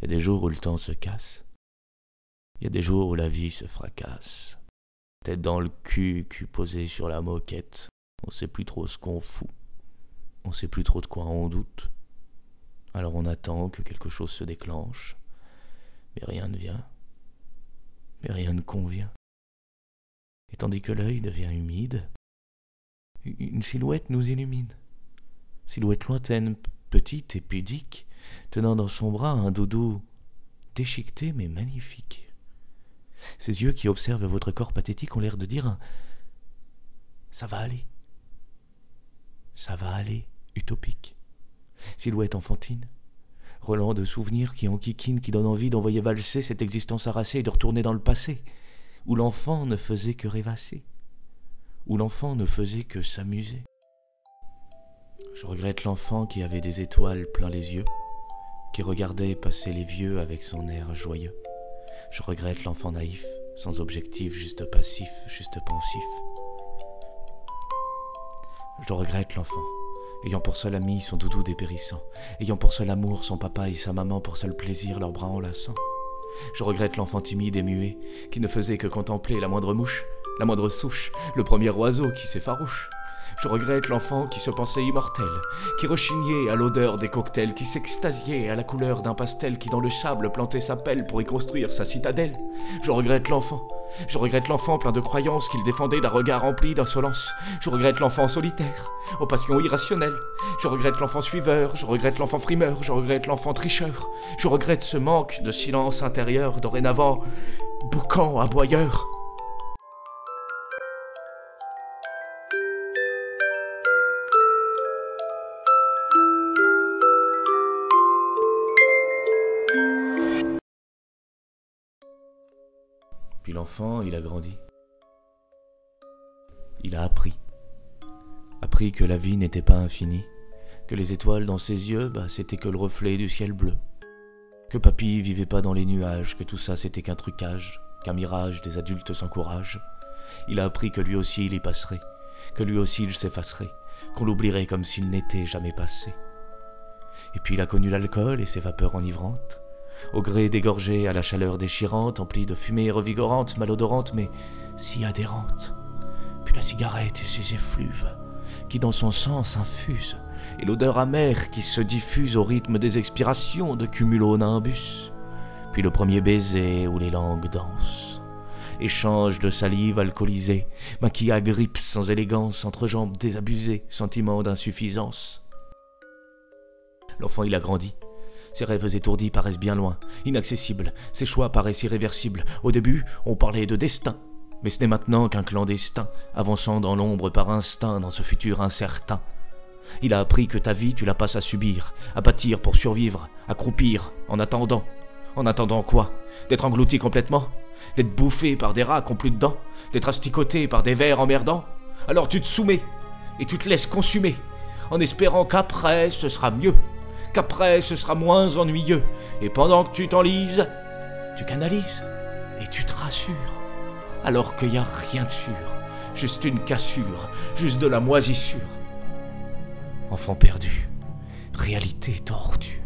Il y a des jours où le temps se casse. Il y a des jours où la vie se fracasse. Tête dans le cul, cul posé sur la moquette. On sait plus trop ce qu'on fout. On sait plus trop de quoi on doute. Alors on attend que quelque chose se déclenche. Mais rien ne vient. Mais rien ne convient. Et tandis que l'œil devient humide, une silhouette nous illumine. Silhouette lointaine, petite et pudique, tenant dans son bras un doudou déchiqueté mais magnifique. Ses yeux qui observent votre corps pathétique ont l'air de dire Ça va aller. Ça va aller, utopique. Silhouette enfantine. Relent de souvenirs qui enquiquinent, qui donnent envie d'envoyer valser cette existence harassée et de retourner dans le passé, où l'enfant ne faisait que rêvasser, où l'enfant ne faisait que s'amuser. Je regrette l'enfant qui avait des étoiles plein les yeux, qui regardait passer les vieux avec son air joyeux. Je regrette l'enfant naïf, sans objectif, juste passif, juste pensif. Je regrette l'enfant, ayant pour seul ami son doudou dépérissant, ayant pour seul amour son papa et sa maman, pour seul plaisir leurs bras enlaçants. Je regrette l'enfant timide et muet, qui ne faisait que contempler la moindre mouche, la moindre souche, le premier oiseau qui s'effarouche. Je regrette l'enfant qui se pensait immortel, qui rechignait à l'odeur des cocktails, qui s'extasiait à la couleur d'un pastel, qui dans le sable plantait sa pelle pour y construire sa citadelle. Je regrette l'enfant. Je regrette l'enfant plein de croyances qu'il défendait d'un regard rempli d'insolence. Je regrette l'enfant solitaire, aux passions irrationnelles. Je regrette l'enfant suiveur, je regrette l'enfant frimeur, je regrette l'enfant tricheur. Je regrette ce manque de silence intérieur, dorénavant boucan aboyeur. Puis l'enfant, il a grandi. Il a appris. Appris que la vie n'était pas infinie, que les étoiles dans ses yeux, bah, c'était que le reflet du ciel bleu. Que papy vivait pas dans les nuages, que tout ça c'était qu'un trucage, qu'un mirage des adultes sans courage. Il a appris que lui aussi il y passerait, que lui aussi il s'effacerait, qu'on l'oublierait comme s'il n'était jamais passé. Et puis il a connu l'alcool et ses vapeurs enivrantes, au gré des gorgées à la chaleur déchirante, emplie de fumée revigorante, malodorante, mais si adhérente. Puis la cigarette et ses effluves, qui dans son sang s'infusent, et l'odeur amère qui se diffuse au rythme des expirations de cumulonimbus. Puis le premier baiser où les langues dansent, échange de salive alcoolisée, maquille agrippe sans élégance, entre jambes désabusées, sentiment d'insuffisance. L'enfant il a grandi, ses rêves étourdis paraissent bien loin, inaccessibles, ses choix paraissent irréversibles. Au début, on parlait de destin, mais ce n'est maintenant qu'un clandestin, avançant dans l'ombre par instinct dans ce futur incertain. Il a appris que ta vie, tu la passes à subir, à bâtir pour survivre, à croupir, en attendant. En attendant quoi? D'être englouti complètement? D'être bouffé par des rats qui plus de dents? D'être asticoté par des vers emmerdants? Alors tu te soumets, et tu te laisses consumer, en espérant qu'après ce sera mieux qu'après ce sera moins ennuyeux. Et pendant que tu t'enlises, tu canalises et tu te rassures. Alors qu'il n'y a rien de sûr, juste une cassure, juste de la moisissure. Enfant perdu, réalité tordue,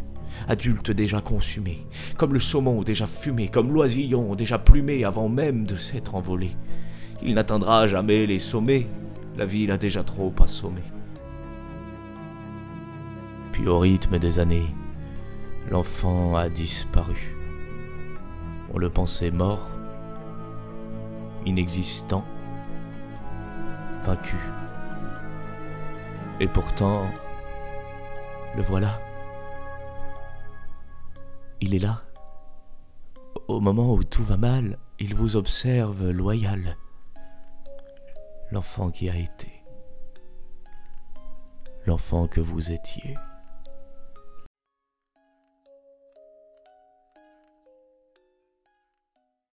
adulte déjà consumé, comme le saumon déjà fumé, comme l'oisillon déjà plumé avant même de s'être envolé. Il n'atteindra jamais les sommets, la vie l'a déjà trop assommé. Puis au rythme des années, l'enfant a disparu. On le pensait mort, inexistant, vaincu. Et pourtant, le voilà. Il est là. Au moment où tout va mal, il vous observe loyal. L'enfant qui a été. L'enfant que vous étiez.